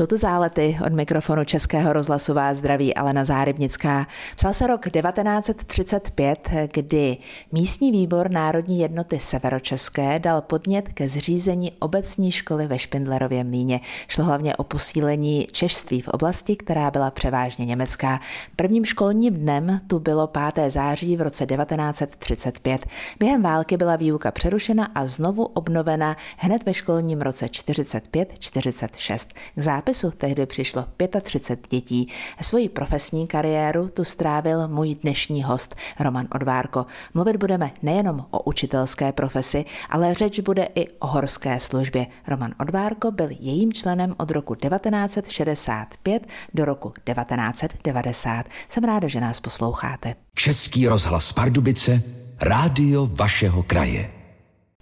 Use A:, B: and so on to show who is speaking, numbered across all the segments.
A: Jsou to zálety od mikrofonu Českého rozhlasu vás zdraví Alena Zárybnická. Psal se rok 1935, kdy místní výbor Národní jednoty Severočeské dal podnět ke zřízení obecní školy ve Špindlerově mlíně. Šlo hlavně o posílení češství v oblasti, která byla převážně německá. Prvním školním dnem tu bylo 5. září v roce 1935. Během války byla výuka přerušena a znovu obnovena hned ve školním roce 45-46. K zápisu tehdy přišlo 35 dětí. Svoji profesní kariéru tu strávil můj dnešní host Roman Odvárko. Mluvit budeme nejenom o učitelské profesi, ale řeč bude i o horské službě. Roman Odvárko byl jejím členem od roku 1965 do roku 1990. Jsem ráda, že nás posloucháte.
B: Český rozhlas Pardubice, rádio vašeho kraje.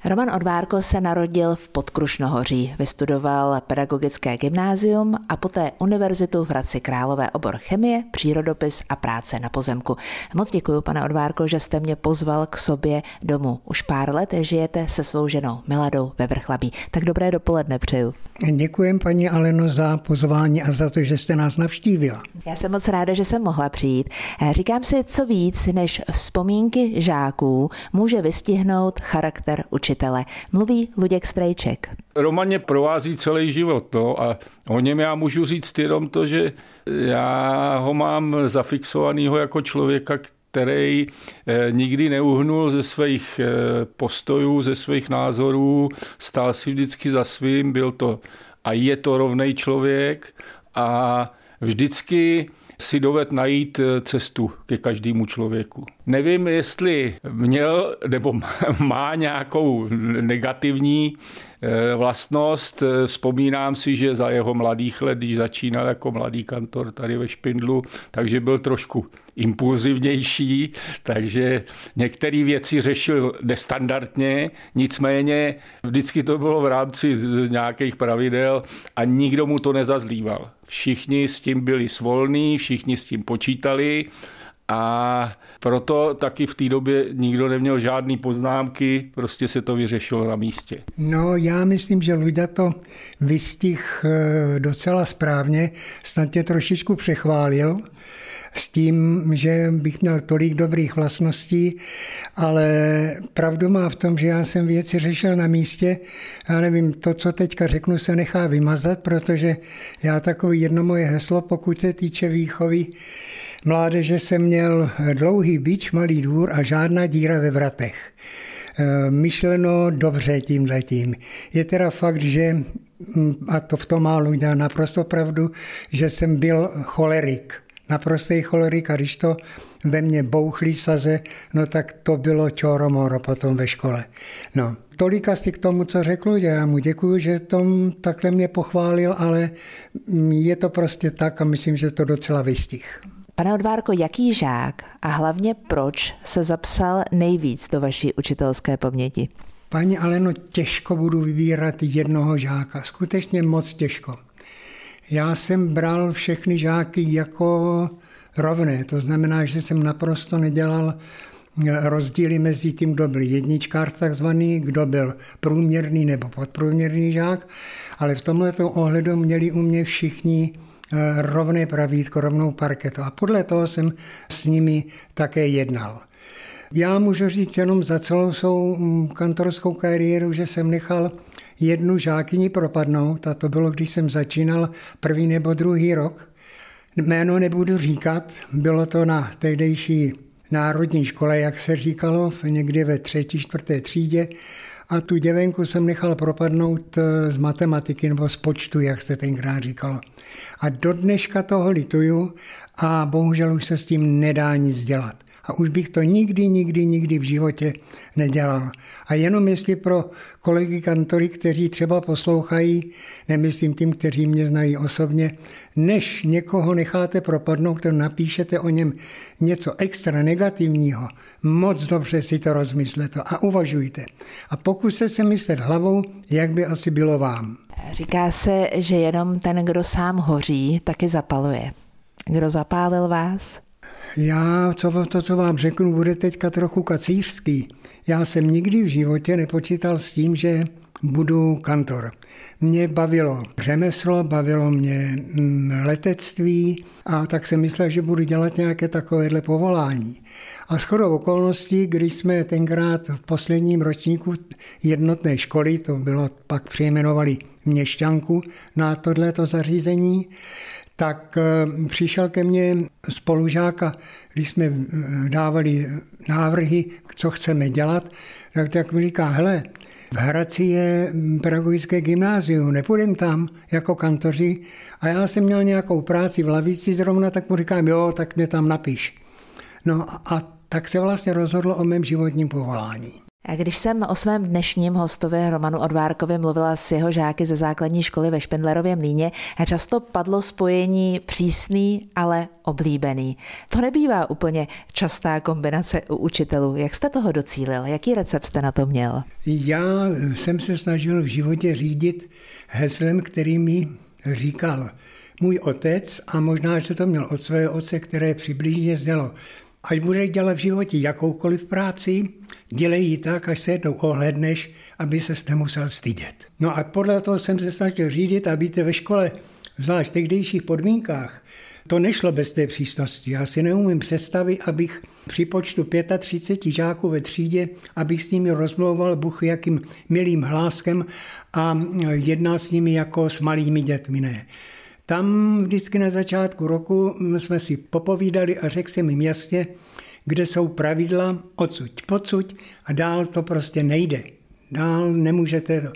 A: Roman Odvárko se narodil v Podkrušnohoří, vystudoval pedagogické gymnázium a poté univerzitu v Hradci Králové obor chemie, přírodopis a práce na pozemku. Moc děkuji, pane Odvárko, že jste mě pozval k sobě domů. Už pár let žijete se svou ženou Miladou ve Vrchlabí. Tak dobré dopoledne přeju.
C: Děkuji paní Aleno za pozvání a za to, že jste nás navštívila.
A: Já jsem moc ráda, že jsem mohla přijít. Říkám si, co víc než vzpomínky žáků může vystihnout charakter učitele učitele. Mluví Luděk Strejček.
D: Roman mě provází celý život no, a o něm já můžu říct jenom to, že já ho mám zafixovaného jako člověka, který eh, nikdy neuhnul ze svých eh, postojů, ze svých názorů, stál si vždycky za svým, byl to a je to rovný člověk a vždycky si doved najít eh, cestu ke každému člověku. Nevím, jestli měl nebo má nějakou negativní eh, vlastnost. Vzpomínám si, že za jeho mladých let, když začínal jako mladý kantor tady ve Špindlu, takže byl trošku impulzivnější, takže některé věci řešil nestandardně, nicméně vždycky to bylo v rámci nějakých pravidel a nikdo mu to nezazlíval. Všichni s tím byli svolní, všichni s tím počítali a proto taky v té době nikdo neměl žádný poznámky, prostě se to vyřešilo na místě.
C: No, já myslím, že Luda to vystih eh, docela správně, snad tě trošičku přechválil s tím, že bych měl tolik dobrých vlastností, ale pravdu má v tom, že já jsem věci řešil na místě. Já nevím, to, co teďka řeknu, se nechá vymazat, protože já takový jedno moje heslo, pokud se týče výchovy, mládeže jsem měl dlouhý bič, malý dvůr a žádná díra ve vratech e, myšleno dobře tímhletím. Je teda fakt, že, mm, a to v tom má Luďa naprosto pravdu, že jsem byl cholerik naprostý cholerik a když to ve mně bouchly saze, no tak to bylo čoromoro potom ve škole. No, tolik asi k tomu, co řekl, já mu děkuji, že tom takhle mě pochválil, ale je to prostě tak a myslím, že to docela vystih.
A: Pane Odvárko, jaký žák a hlavně proč se zapsal nejvíc do vaší učitelské paměti?
C: Paní Aleno, těžko budu vybírat jednoho žáka, skutečně moc těžko. Já jsem bral všechny žáky jako rovné, to znamená, že jsem naprosto nedělal eh, rozdíly mezi tím, kdo byl jedničkář takzvaný, kdo byl průměrný nebo podprůměrný žák, ale v tomhle ohledu měli u mě všichni eh, rovné pravítko, rovnou parketu a podle toho jsem s nimi také jednal. Já můžu říct jenom za celou svou mm, kantorskou kariéru, že jsem nechal jednu žákyni propadnout a to bylo, když jsem začínal první nebo druhý rok. Jméno nebudu říkat, bylo to na tehdejší národní škole, jak se říkalo, někdy ve třetí, čtvrté třídě a tu děvenku jsem nechal propadnout eh, z matematiky nebo z počtu, jak se tenkrát říkalo. A do dneška toho lituju a bohužel už se s tím nedá nic dělat a už bych to nikdy, nikdy, nikdy v životě nedělal. A jenom jestli pro kolegy kantory, kteří třeba poslouchají, nemyslím tím, kteří mě znají osobně, než někoho necháte propadnout, to napíšete o něm něco extra negativního, moc dobře si to rozmyslete a uvažujte. A pokuste se myslet hlavou, jak by asi bylo vám.
A: Říká se, že jenom ten, kdo sám hoří, taky zapaluje. Kdo zapálil vás?
C: Já, co, to, co vám řeknu, bude teďka trochu kacířský. Já jsem nikdy v životě nepočítal s tím, že budu kantor. Mě bavilo řemeslo, bavilo mě mm, letectví a tak jsem myslel, že budu dělat nějaké takovéhle povolání. A shodou okolností, když jsme tenkrát v posledním ročníku jednotné školy, to bylo pak přejmenovali měšťanku na tohleto zařízení, tak eh, přišel ke mně spolužáka, když jsme eh, dávali návrhy, co chceme dělat, tak, tak mi říká, hele, v Hradci je pedagogické gymnázium, nepůjdem tam jako kantoři. A já jsem měl nějakou práci v lavici zrovna, tak mu říkám, jo, tak mě tam napiš. No a tak se vlastně rozhodlo o mém životním povolání.
A: A když jsem o svém dnešním hostovi Romanu Odvárkovi mluvila s jeho žáky ze základní školy ve Špendlerově mlíně, často padlo spojení přísný, ale oblíbený. To nebývá úplně častá kombinace u učitelů. Jak jste toho docílil? Jaký recept jste na to měl?
C: Já jsem se snažil v životě řídit heslem, který mi říkal můj otec a možná, že to měl od svého otce, které přibližně znělo. Ať budeš dělat v životě jakoukoliv práci, dělej ji tak, až se jednou ohledneš, aby se nemusel stydět. No a podle toho jsem se snažil řídit a být ve škole, zvlášť v tehdejších podmínkách, to nešlo bez té přísnosti. Já si neumím představit, abych při počtu 35 žáků ve třídě, abych s nimi rozmlouval Bůh jakým milým hláskem a jednal s nimi jako s malými dětmi. Ne. Tam vždycky na začátku roku jsme si popovídali a řekl jsem jim jasně, kde jsou pravidla, odsuť, pocuť a dál to prostě nejde. Dál nemůžete to.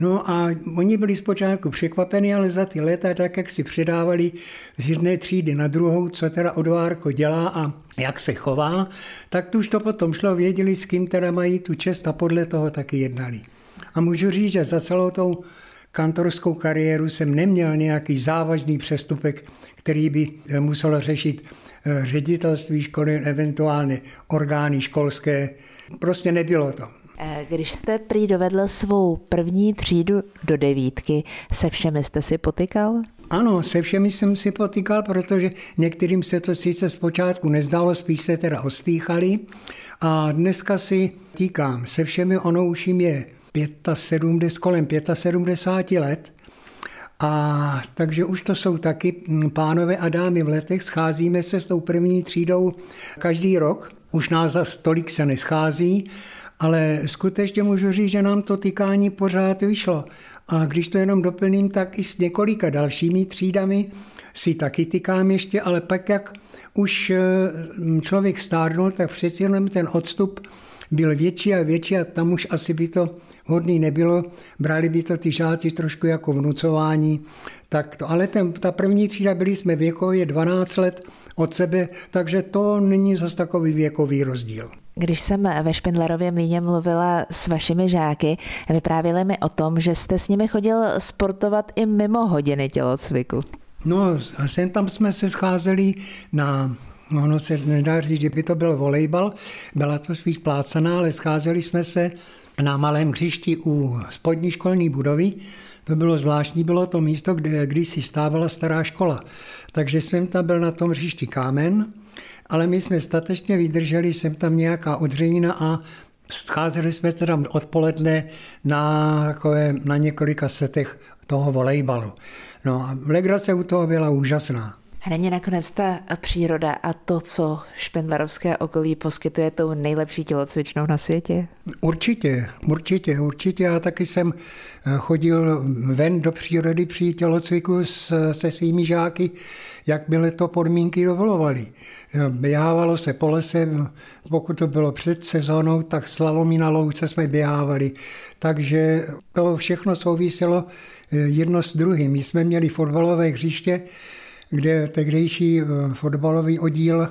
C: No a oni byli zpočátku překvapeni, ale za ty léta, tak jak si předávali z jedné třídy na druhou, co teda odvárko dělá a jak se chová, tak už to potom šlo, věděli, s kým teda mají tu čest a podle toho taky jednali. A můžu říct, že za celou tou kantorskou kariéru jsem neměl nějaký závažný přestupek, který by musel řešit eh, ředitelství školy, eventuálně orgány školské. Prostě nebylo to.
A: Eh, když jste prý dovedl svou první třídu do devítky, se všemi jste si potykal?
C: Ano, se všemi jsem si potýkal, protože některým se to sice zpočátku nezdalo, spíš se teda ostýchali. A dneska si týkám se všemi, ono už jim je 75, kolem 75 let. A takže už to jsou taky mm, pánové a dámy v letech. Scházíme se s tou první třídou každý rok. Už nás za stolik se neschází, ale skutečně můžu říct, že nám to tykání pořád vyšlo. A když to jenom doplním, tak i s několika dalšími třídami si taky tykám ještě, ale pak jak už mm, člověk stárnul, tak přeci jenom ten odstup byl větší a větší a tam už asi by to hodný nebylo, brali by to ty žáci trošku jako vnucování. Tak to, ale ten, ta první třída byli jsme věkově 12 let od sebe, takže to není zase takový věkový rozdíl.
A: Když jsem ve Špindlerově mlíně mluvila s vašimi žáky, vyprávěli mi o tom, že jste s nimi chodil sportovat i mimo hodiny tělocviku.
C: No, a sem tam jsme se scházeli na Ono se nedá říct, že by to byl volejbal, byla to spíš plácaná, ale scházeli jsme se na malém hřišti u spodní školní budovy. To bylo zvláštní, bylo to místo, kde kdysi stávala stará škola. Takže jsem tam byl na tom hřišti kámen, ale my jsme statečně vydrželi, jsem tam nějaká odřenina a scházeli jsme teda odpoledne na, takové, na několika setech toho volejbalu. No a legrace u toho byla úžasná.
A: Není nakonec ta příroda a to, co špendlerovské okolí poskytuje tou nejlepší tělocvičnou na světě?
C: Určitě, určitě, určitě. Já taky jsem eh, chodil ven do přírody při tělocviku se svými žáky, jak byly to podmínky dovolovaly. Běhávalo se po lese, pokud to bylo před sezónou, tak slalomí na louce jsme běhávali. Takže to všechno souviselo eh, jedno s druhým. My jsme měli fotbalové hřiště, kde tehdejší eh, fotbalový oddíl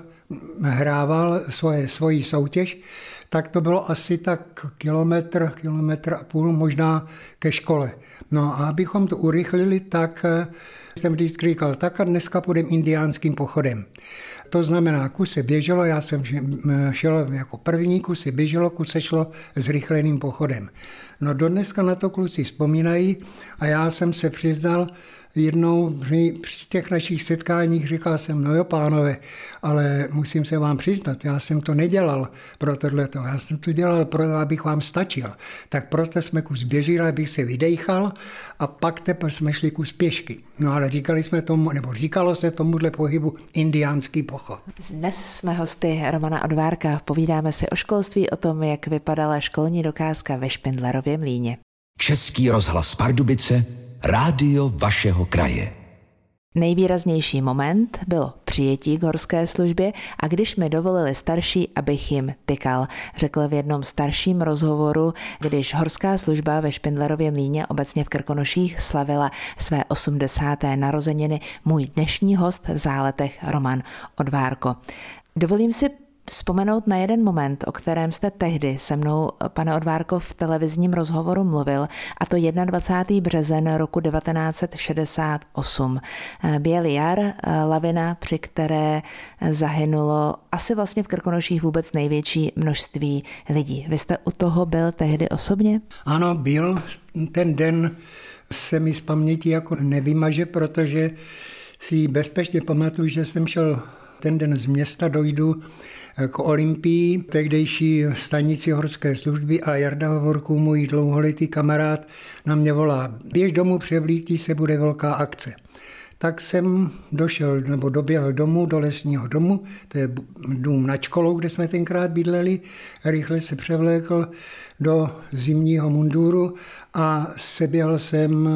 C: hrával svoje, svoji soutěž, tak to bylo asi tak kilometr, kilometr a půl možná ke škole. No a abychom to urychlili, tak eh, jsem vždycky říkal, tak a dneska půjdeme indiánským pochodem. To znamená, se běželo, já jsem šel jako první, se běželo, se šlo zrychleným pochodem. No do dneska na to kluci vzpomínají a já jsem se přiznal, jednou při, těch našich setkáních říkal jsem, no jo pánové, ale musím se vám přiznat, já jsem to nedělal pro tohleto, já jsem to dělal pro to, abych vám stačil. Tak proto jsme kus běžili, abych se vydejchal a pak teprve jsme šli kus pěšky. No ale říkali jsme tomu, nebo říkalo se tomuhle pohybu indiánský pochod.
A: Dnes jsme hosty Romana Odvárka. Povídáme si o školství, o tom, jak vypadala školní dokázka ve Špindlerově mlíně.
B: Český rozhlas Pardubice, rádio vašeho kraje.
A: Nejvýraznější moment bylo přijetí k horské službě a když mi dovolili starší, abych jim tykal, řekl v jednom starším rozhovoru, když horská služba ve Špindlerově mlíně obecně v Krkonoších slavila své 80. narozeniny můj dnešní host v záletech Roman Odvárko. Dovolím si vzpomenout na jeden moment, o kterém jste tehdy se mnou, pane Odvárko, v televizním rozhovoru mluvil, a to 21. březen roku 1968. Bělý jar, lavina, při které zahynulo asi vlastně v Krkonoších vůbec největší množství lidí. Vy jste u toho byl tehdy osobně?
C: Ano, byl. Ten den se mi z paměti jako nevymaže, protože si bezpečně pamatuju, že jsem šel ten den z města, dojdu k Olympii, tehdejší stanici horské služby a Jarda Hovorku, můj dlouholetý kamarád, na mě volá, běž domů, převlíkni se, bude velká akce. Tak jsem došel nebo doběhl domů, do lesního domu, to je dům nad školou, kde jsme tenkrát bydleli, rychle se převlékl do zimního munduru a seběhl jsem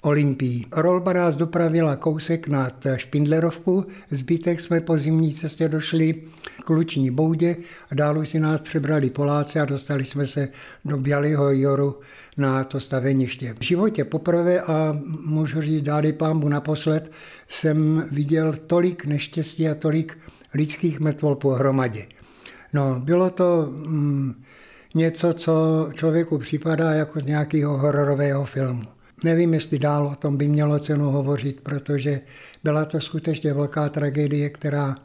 C: Olympii. Rolba nás dopravila kousek nad Špindlerovku, zbytek jsme po zimní cestě došli k Luční boudě a dál už si nás přebrali Poláci a dostali jsme se do Bělého Joru na to staveniště. V životě poprvé a můžu říct dáli pámbu naposled jsem viděl tolik neštěstí a tolik lidských mrtvol pohromadě. No, bylo to mm, něco, co člověku připadá jako z nějakého hororového filmu. Nevím, jestli dál o tom by mělo cenu hovořit, protože byla to skutečně velká tragédie, která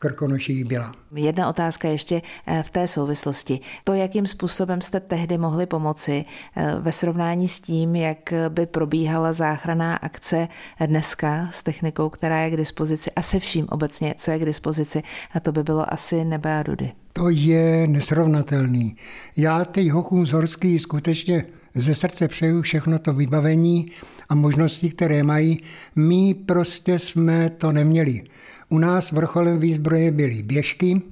C: Krkonoších byla.
A: Jedna otázka ještě eh, v té souvislosti. To, jakým způsobem jste tehdy mohli pomoci eh, ve srovnání s tím, jak by probíhala záchranná akce dneska s technikou, která je k dispozici a se vším obecně, co je k dispozici, a to by bylo asi nebe a dudy.
C: To je nesrovnatelný. Já teď hochům z Horský skutečně ze srdce přeju všechno to vybavení a možnosti, které mají. My prostě jsme to neměli. U nás vrcholem výzbroje byly běžky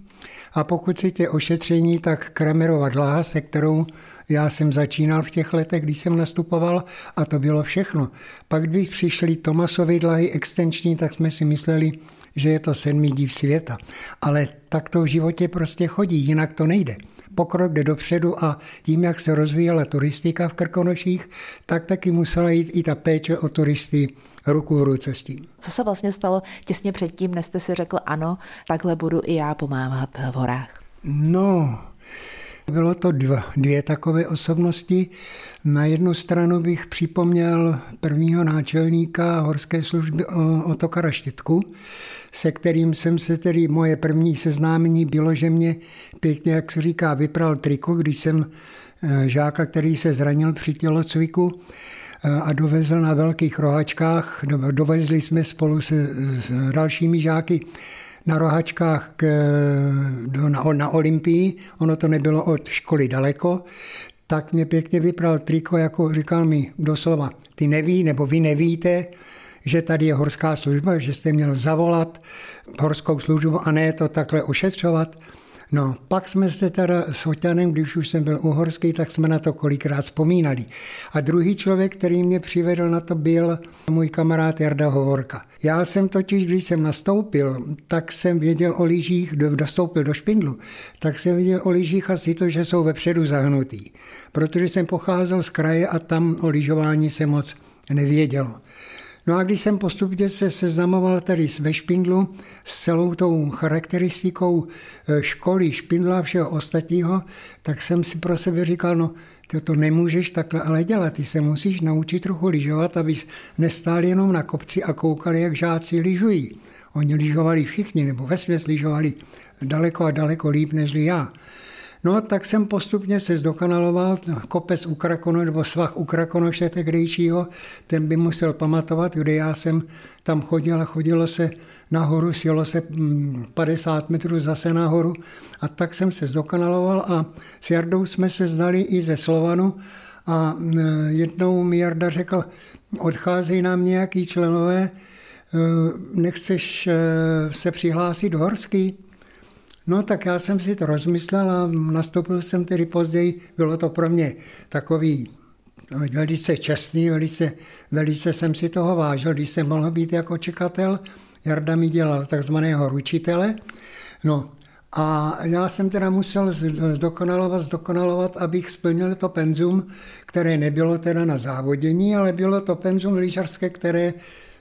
C: a pokud chcete ošetření, tak Kramerova dlaha, se kterou já jsem začínal v těch letech, když jsem nastupoval a to bylo všechno. Pak, když přišly Tomasovy dlahy extenční, tak jsme si mysleli, že je to sedmý div světa. Ale tak to v životě prostě chodí, jinak to nejde pokrok jde dopředu a tím, jak se rozvíjela turistika v Krkonoších, tak taky musela jít i ta péče o turisty ruku v ruce s tím.
A: Co se vlastně stalo těsně předtím, než jste si řekl ano, takhle budu i já pomáhat v horách?
C: No, bylo to dva, dvě takové osobnosti. Na jednu stranu bych připomněl prvního náčelníka horské služby Otokara Štitku, se kterým jsem se tedy, moje první seznámení bylo, že mě pěkně, jak se říká, vypral triko, když jsem eh, žáka, který se zranil při tělocviku eh, a dovezl na velkých rohačkách. Dovezli jsme spolu se s dalšími žáky na rohačkách k, do, na, na Olympii, ono to nebylo od školy daleko, tak mě pěkně vypral triko, jako říkal mi doslova, ty neví, nebo vy nevíte, že tady je horská služba, že jste měl zavolat horskou službu a ne to takhle ošetřovat. No, pak jsme se teda s Hoťanem, když už jsem byl uhorský, tak jsme na to kolikrát vzpomínali. A druhý člověk, který mě přivedl na to, byl můj kamarád Jarda Hovorka. Já jsem totiž, když jsem nastoupil, tak jsem věděl o lyžích, dostoupil do špindlu, tak jsem věděl o lyžích asi to, že jsou vepředu zahnutý. Protože jsem pocházel z kraje a tam o lyžování se moc nevědělo. No a když jsem postupně se seznamoval tady ve Špindlu s celou tou charakteristikou e, školy, Špindla a všeho ostatního, tak jsem si pro sebe říkal, no ty to nemůžeš takhle ale dělat, ty se musíš naučit trochu lyžovat, abys nestál jenom na kopci a koukali, jak žáci lyžují. Oni lyžovali všichni, nebo ve lyžovali daleko a daleko líp než já. No, tak jsem postupně se zdokonaloval, kopec u Krakonu, nebo svah u Krakonoše tehdejšího, ten by musel pamatovat, kde já jsem tam chodil a chodilo se nahoru, sjelo se 50 mm, metrů zase nahoru a tak jsem se zdokonaloval a s Jardou jsme se znali i ze Slovanu a mm, jednou mi Jarda řekl, odcházejí nám nějaký členové, e, nechceš e, se přihlásit do Horský? No tak já jsem si to rozmyslel a nastoupil jsem tedy později. Bylo to pro mě takový velice čestný, velice, velice jsem si toho vážil, když jsem mohl být jako čekatel. Jarda mi dělal takzvaného ručitele. No a já jsem teda musel zdokonalovat, zdokonalovat, abych splnil to penzum, které nebylo teda na závodění, ale bylo to penzum lyžařské, které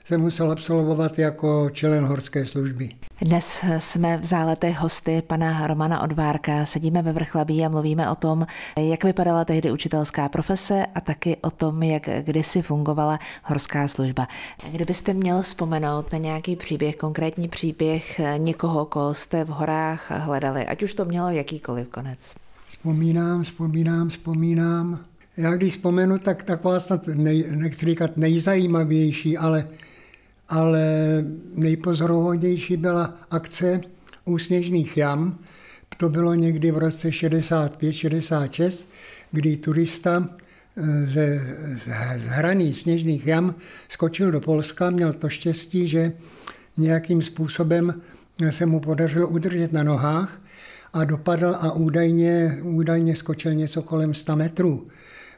C: jsem musel absolvovat jako člen horské služby.
A: Dnes jsme v záletech hosty pana Romana Odvárka, sedíme ve Vrchlabí a mluvíme o tom, jak vypadala tehdy učitelská profese a taky o tom, jak kdysi fungovala horská služba. Kdybyste měl vzpomenout na nějaký příběh, konkrétní příběh někoho, koho jste v horách hledali, ať už to mělo jakýkoliv konec.
C: Vzpomínám, vzpomínám, vzpomínám. Já když vzpomenu, tak taková snad, nej, nechci říkat nejzajímavější, ale ale nejpozoruhodnější byla akce u Sněžných jam. To bylo někdy v roce 65-66, kdy turista eh, ze hraní Sněžných jam skočil do Polska, měl to štěstí, že nějakým způsobem se mu podařilo udržet na nohách a dopadl a údajně, údajně skočil něco kolem 100 metrů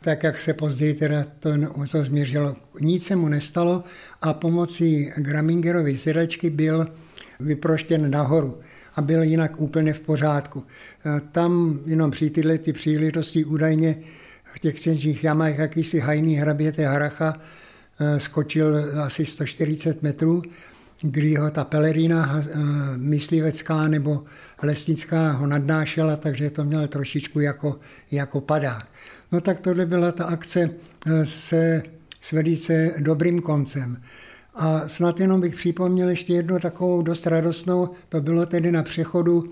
C: tak jak se později teda to, to změřilo. Nic se mu nestalo a pomocí Gramingerovy sedačky byl vyproštěn nahoru a byl jinak úplně v pořádku. E, tam jenom při tyhle ty příležitosti údajně v těch středních jamách jakýsi hajný hraběte Haracha e, skočil asi 140 metrů, kdy ho ta pelerína e, myslivecká nebo lesnická ho nadnášela, takže to měl trošičku jako, jako padák. No tak tohle byla ta akce eh, se s velice dobrým koncem. A snad jenom bych připomněl ještě jednu takovou dost radostnou, to bylo tedy na přechodu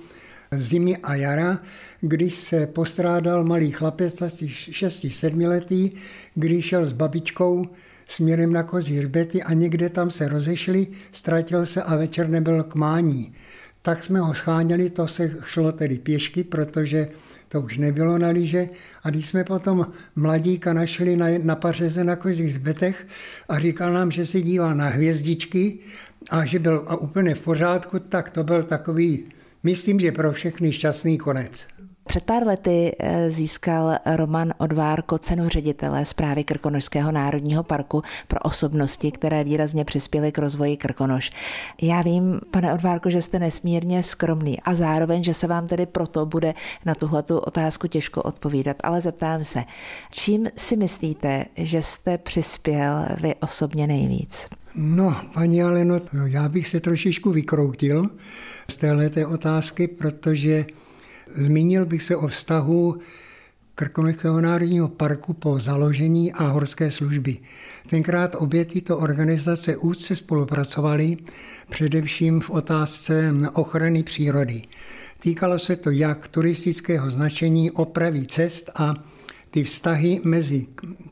C: zimy a jara, když se postrádal malý chlapec, asi 6-7 letý, když šel s babičkou směrem na kozí hřbety a někde tam se rozešli, ztratil se a večer nebyl k mání. Tak jsme ho scháněli, to se šlo tedy pěšky, protože to už nebylo na lyže. A když jsme potom mladíka našli na, na pařeze na kozích zbetech a říkal nám, že si díval na hvězdičky a že byl úplně v pořádku, tak to byl takový, myslím, že pro všechny šťastný konec.
A: Před pár lety eh, získal Roman Odvárko cenu ředitele zprávy Krkonošského národního parku pro osobnosti, které výrazně přispěly k rozvoji Krkonoš. Já vím, pane Odvárko, že jste nesmírně skromný a zároveň, že se vám tedy proto bude na tuhletu otázku těžko odpovídat, ale zeptám se, čím si myslíte, že jste přispěl vy osobně nejvíc?
C: No, paní Aleno, já bych se trošičku vykroutil z této otázky, protože Zmínil bych se o vztahu Krkonošského národního parku po založení a horské služby. Tenkrát obě tyto organizace úzce spolupracovaly, především v otázce ochrany přírody. Týkalo se to jak turistického značení, opravy cest a ty vztahy mezi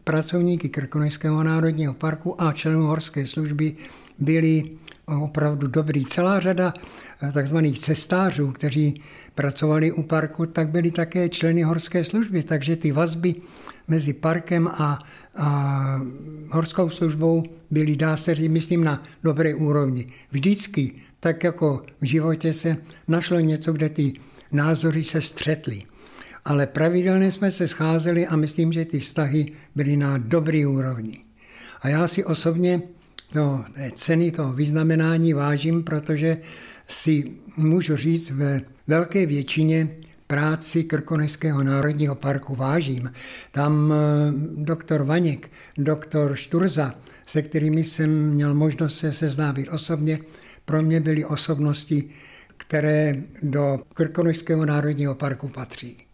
C: pracovníky Krkonošského národního parku a členů horské služby byly opravdu dobrý. Celá řada eh, takzvaných cestářů, kteří pracovali u parku, tak byli také členy horské služby, takže ty vazby mezi parkem a, a horskou službou byly, dá se říct, myslím, na dobré úrovni. Vždycky, tak jako v životě se našlo něco, kde ty názory se střetly. Ale pravidelně jsme se scházeli a myslím, že ty vztahy byly na dobrý úrovni. A já si osobně no, ceny toho vyznamenání vážím, protože si můžu říct ve velké většině práci Krkonošského národního parku vážím. Tam eh, doktor Vaněk, doktor Šturza, se kterými jsem měl možnost se seznámit osobně, pro mě byly osobnosti, které do Krkonošského národního parku patří.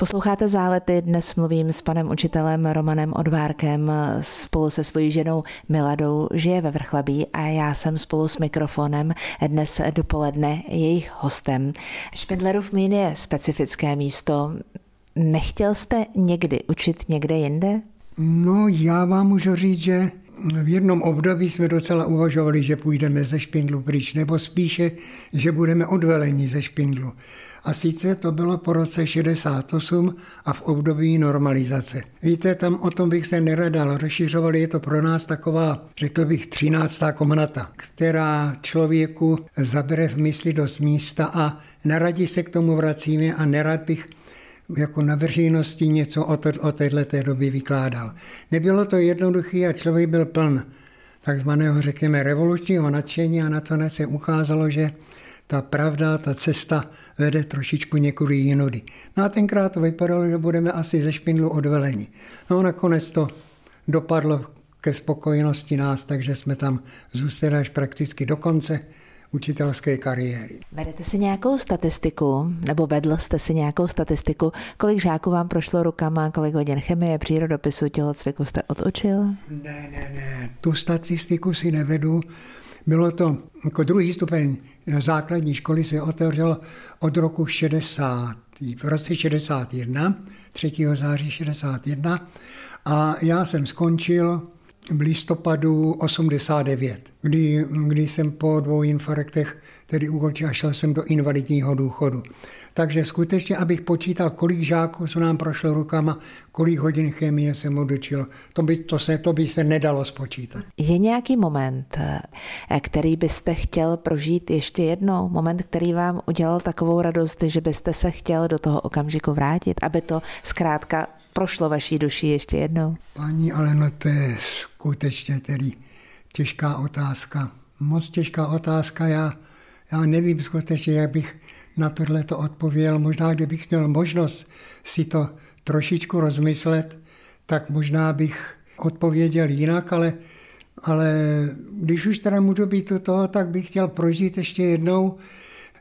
A: Posloucháte zálety, dnes mluvím s panem učitelem Romanem Odvárkem spolu se svojí ženou Miladou, žije ve Vrchlabí a já jsem spolu s mikrofonem dnes dopoledne jejich hostem. Špindlerův mín je specifické místo. Nechtěl jste někdy učit někde jinde?
C: No, já vám můžu říct, že v jednom období jsme docela uvažovali, že půjdeme ze špindlu pryč, nebo spíše, že budeme odveleni ze špindlu. A sice to bylo po roce 68 a v období normalizace. Víte, tam o tom bych se neradal. Rozšiřovali je to pro nás taková, řekl bych, třináctá komnata, která člověku zabere v mysli dost místa a naradí se k tomu vracíme a nerad bych jako na veřejnosti něco o, to, o této době vykládal. Nebylo to jednoduché a člověk byl pln takzvaného, řekněme, revolučního nadšení a na to se ukázalo, že ta pravda, ta cesta vede trošičku někudy jinudy. No a tenkrát to vypadalo, že budeme asi ze špindlu odveleni. No a nakonec to dopadlo ke spokojenosti nás, takže jsme tam zůstali až prakticky do konce učitelské kariéry.
A: Vedete si nějakou statistiku, nebo vedl jste si nějakou statistiku, kolik žáků vám prošlo rukama, kolik hodin chemie, přírodopisu, tělocviku jste otočil?
C: Ne, ne, ne, tu statistiku si nevedu. Bylo to jako druhý stupeň základní školy se otevřelo od roku 60, v roce 61, 3. září 61 a já jsem skončil v listopadu 89, kdy, kdy jsem po dvou infarktech tedy ukončil a šel jsem do invalidního důchodu. Takže skutečně, abych počítal, kolik žáků se nám prošlo rukama, kolik hodin chemie jsem odučil, to by, to, se, to by se nedalo spočítat.
A: Je nějaký moment, který byste chtěl prožít ještě jednou? Moment, který vám udělal takovou radost, že byste se chtěl do toho okamžiku vrátit, aby to zkrátka prošlo vaší duši ještě jednou?
C: Paní, ale no to je skutečně tedy těžká otázka. Moc těžká otázka. Já, já nevím skutečně, jak bych na tohle to odpověděl. Možná, kdybych měl možnost si to trošičku rozmyslet, tak možná bych odpověděl jinak, ale, ale když už teda můžu být u toho, tak bych chtěl prožít ještě jednou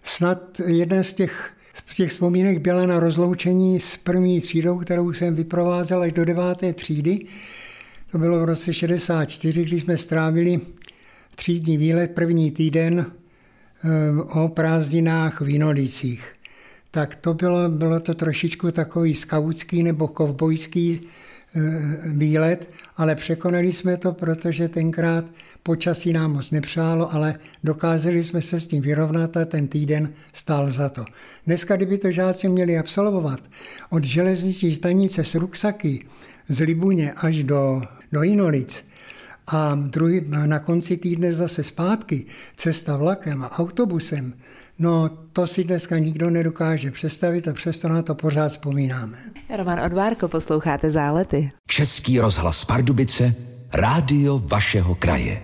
C: snad jeden z těch z těch vzpomínek byla na rozloučení s první třídou, kterou jsem vyprovázel až do deváté třídy. To bylo v roce 64, když jsme strávili třídní výlet první týden eh, o prázdninách v Jinolících. Tak to bylo, bylo to trošičku takový skautský nebo kovbojský Eh, výlet, ale překonali jsme to, protože tenkrát počasí nám moc nepřálo, ale dokázali jsme se s tím vyrovnat a ten týden stál za to. Dneska, kdyby to žáci měli absolvovat od železniční stanice s ruksaky z Libuně až do, do Inolic, a druhý, na konci týdne zase zpátky, cesta vlakem a autobusem, no to si dneska nikdo nedokáže představit a přesto na to pořád vzpomínáme.
A: Roman Odvárko, posloucháte Zálety.
B: Český rozhlas Pardubice, rádio vašeho kraje.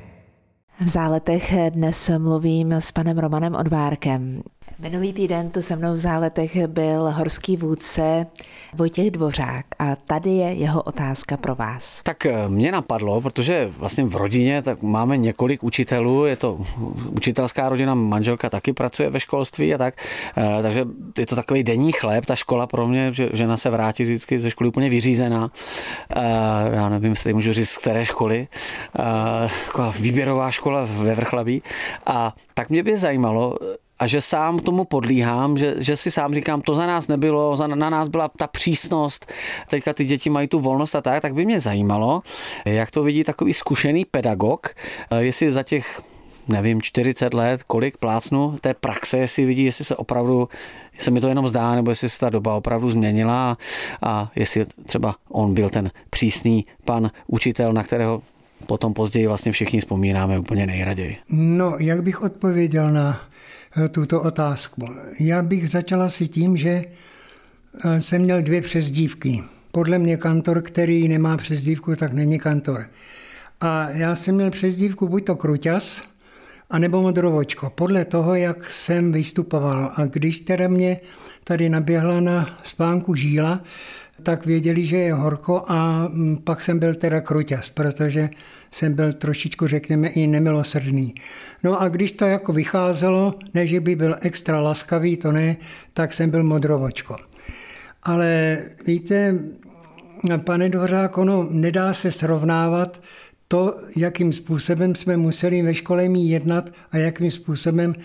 A: V záletech dnes mluvím s panem Romanem Odvárkem. Minulý týden tu se mnou v záletech byl horský vůdce Vojtěch Dvořák a tady je jeho otázka pro vás.
E: Tak eh, mě napadlo, protože vlastně v rodině tak máme několik učitelů, je to učitelská rodina, manželka taky pracuje ve školství a tak, eh, takže je to takový denní chléb, ta škola pro mě, že žena se vrátí vždycky ze školy úplně vyřízená. Eh, já nevím, jestli můžu říct, z které školy, výběrová škola ve Vrchlabí. A tak mě by zajímalo, a že sám tomu podlíhám, že, že si sám říkám, to za nás nebylo, za, na nás byla ta přísnost, teďka ty děti mají tu volnost a tak, tak by mě zajímalo, jak to vidí takový zkušený pedagog, jestli za těch nevím, 40 let, kolik plácnu té praxe, jestli vidí, jestli se opravdu, se mi to jenom zdá, nebo jestli se ta doba opravdu změnila a jestli třeba on byl ten přísný pan učitel, na kterého potom později vlastně všichni vzpomínáme úplně nejraději.
C: No, jak bych odpověděl na Eh, tuto otázku. Já bych začala si tím, že eh, jsem měl dvě přezdívky. Podle mě kantor, který nemá přezdívku, tak není kantor. A já jsem měl přezdívku buď to Kruťas, anebo Modrovočko, podle toho, jak jsem vystupoval. A když teda mě tady naběhla na spánku žíla, tak věděli, že je horko a mm, pak jsem byl teda kruťas, protože jsem byl trošičku, řekněme, i nemilosrdný. No a když to jako vycházelo, ne, že by byl extra laskavý, to ne, tak jsem byl modrovočko. Ale víte, pane Dvořák, ono nedá se srovnávat to, jakým způsobem jsme museli ve škole mít jednat a jakým způsobem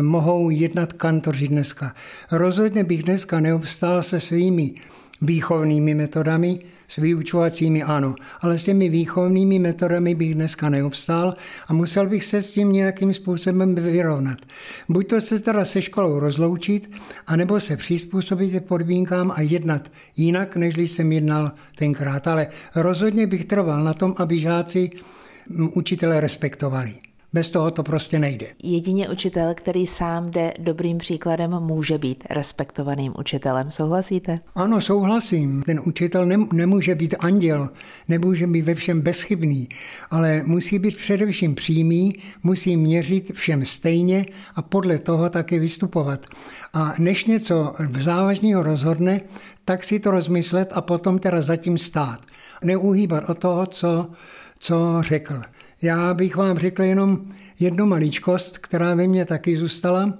C: mohou jednat kantoři dneska. Rozhodně bych dneska neobstál se svými výchovnými metodami, s vyučovacími ano, ale s těmi výchovnými metodami bych dneska neobstál a musel bych se s tím nějakým způsobem vyrovnat. Buď to se teda se školou rozloučit, anebo se přizpůsobit podmínkám a jednat jinak, než jsem jednal tenkrát. Ale rozhodně bych trval na tom, aby žáci učitele respektovali. Bez toho to prostě nejde.
A: Jedině učitel, který sám jde dobrým příkladem, může být respektovaným učitelem. Souhlasíte?
C: Ano, souhlasím. Ten učitel nemůže být anděl, nemůže být ve všem bezchybný, ale musí být především přímý, musí měřit všem stejně a podle toho taky vystupovat. A než něco závažného rozhodne, tak si to rozmyslet a potom teda zatím stát. Neuhýbat od toho, co, co řekl. Já bych vám řekl jenom jednu maličkost, která ve mně taky zůstala.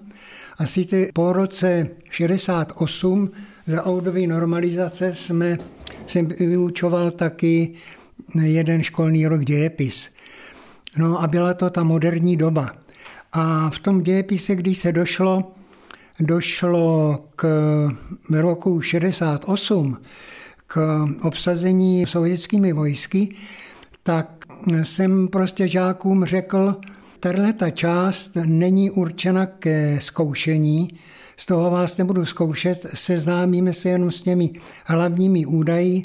C: A sice po roce 68 za období normalizace jsme, jsem vyučoval taky jeden školní rok dějepis. No a byla to ta moderní doba. A v tom dějepise, když se došlo, došlo k roku 68, k obsazení sovětskými vojsky, tak jsem prostě žákům řekl, tahle ta část není určena ke zkoušení, z toho vás nebudu zkoušet, seznámíme se jenom s těmi hlavními údaji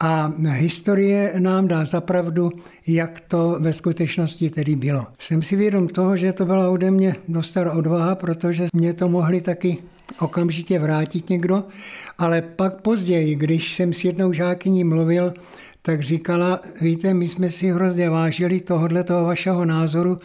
C: a historie nám dá zapravdu, jak to ve skutečnosti tedy bylo. Jsem si vědom toho, že to byla ode mě dostat odvaha, protože mě to mohli taky okamžitě vrátit někdo, ale pak později, když jsem s jednou žákyní mluvil, tak říkala, víte, my jsme si hrozně vážili tohohle toho vašeho názoru,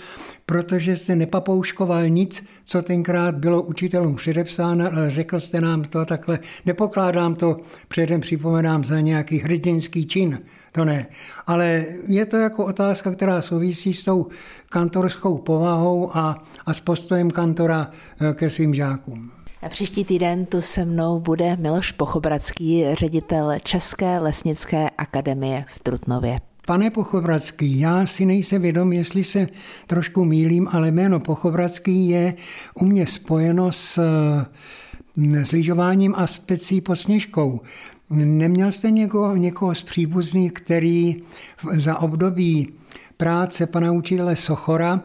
C: protože jste nepapouškoval nic, co tenkrát bylo učitelům předepsáno, ale řekl jste nám to takhle, nepokládám to, předem připomínám za nějaký hrdinský čin, to ne. Ale je to jako otázka, která souvisí s tou kantorskou povahou a, a s postojem kantora eh, ke svým žákům.
A: Příští týden tu se mnou bude Miloš Pochobradský, ředitel České lesnické akademie v Trutnově.
C: Pane Pochobradský, já si nejsem vědom, jestli se trošku mílím, ale jméno Pochobradský je u mě spojeno s, s lyžováním a specí pod sněžkou. Neměl jste někoho, někoho z příbuzných, který za období práce pana učitele Sochora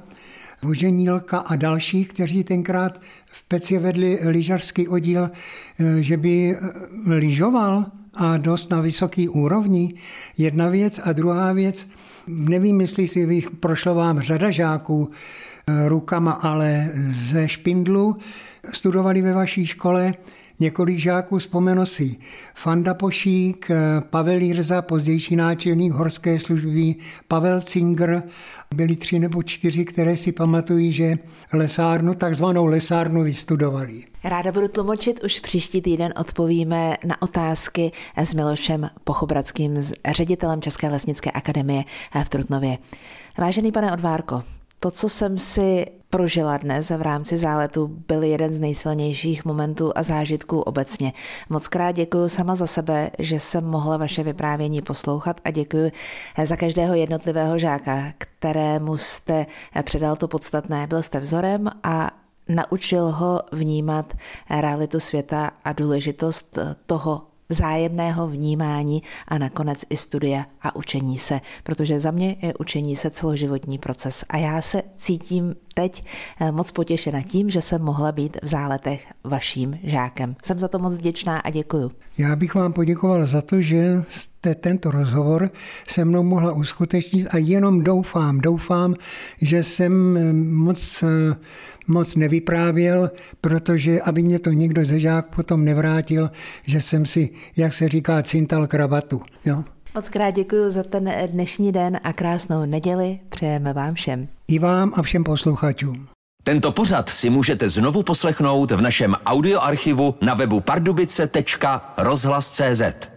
C: Voženílka a další, kteří tenkrát v Peci vedli lyžařský oddíl, eh, že by eh, lyžoval a dost na vysoký úrovni. Jedna věc a druhá věc, nevím, jestli si prošlo vám řada žáků eh, rukama, ale ze Špindlu studovali ve vaší škole Několik žáků vzpomeno si Fanda Pošík, Pavel Jirza, pozdější náčelník horské služby, Pavel Cinger, byli tři nebo čtyři, které si pamatují, že lesárnu, takzvanou lesárnu vystudovali.
A: Ráda budu tlumočit, už příští týden odpovíme na otázky s Milošem Pochobradským, ředitelem České lesnické akademie v Trutnově. Vážený pane Odvárko, to, co jsem si prožila dnes v rámci záletu, byl jeden z nejsilnějších momentů a zážitků obecně. Moc krát děkuji sama za sebe, že jsem mohla vaše vyprávění poslouchat a děkuji za každého jednotlivého žáka, kterému jste předal to podstatné. Byl jste vzorem a naučil ho vnímat realitu světa a důležitost toho vzájemného vnímání a nakonec i studia a učení se, protože za mě je učení se celoživotní proces a já se cítím teď eh, moc potěšena tím, že jsem mohla být v záletech vaším žákem. Jsem za to moc vděčná a děkuju.
C: Já bych vám poděkoval za to, že jste tento rozhovor se mnou mohla uskutečnit a jenom doufám, doufám, že jsem eh, moc, eh, moc nevyprávěl, protože aby mě to někdo ze žák potom nevrátil, že jsem si, jak se říká, cintal kravatu. Jo?
A: Moc krát děkuji za ten dnešní den a krásnou neděli. Přejeme vám všem.
C: I vám a všem posluchačům.
B: Tento pořad si můžete znovu poslechnout v našem audioarchivu na webu pardubice.rozhlas.cz.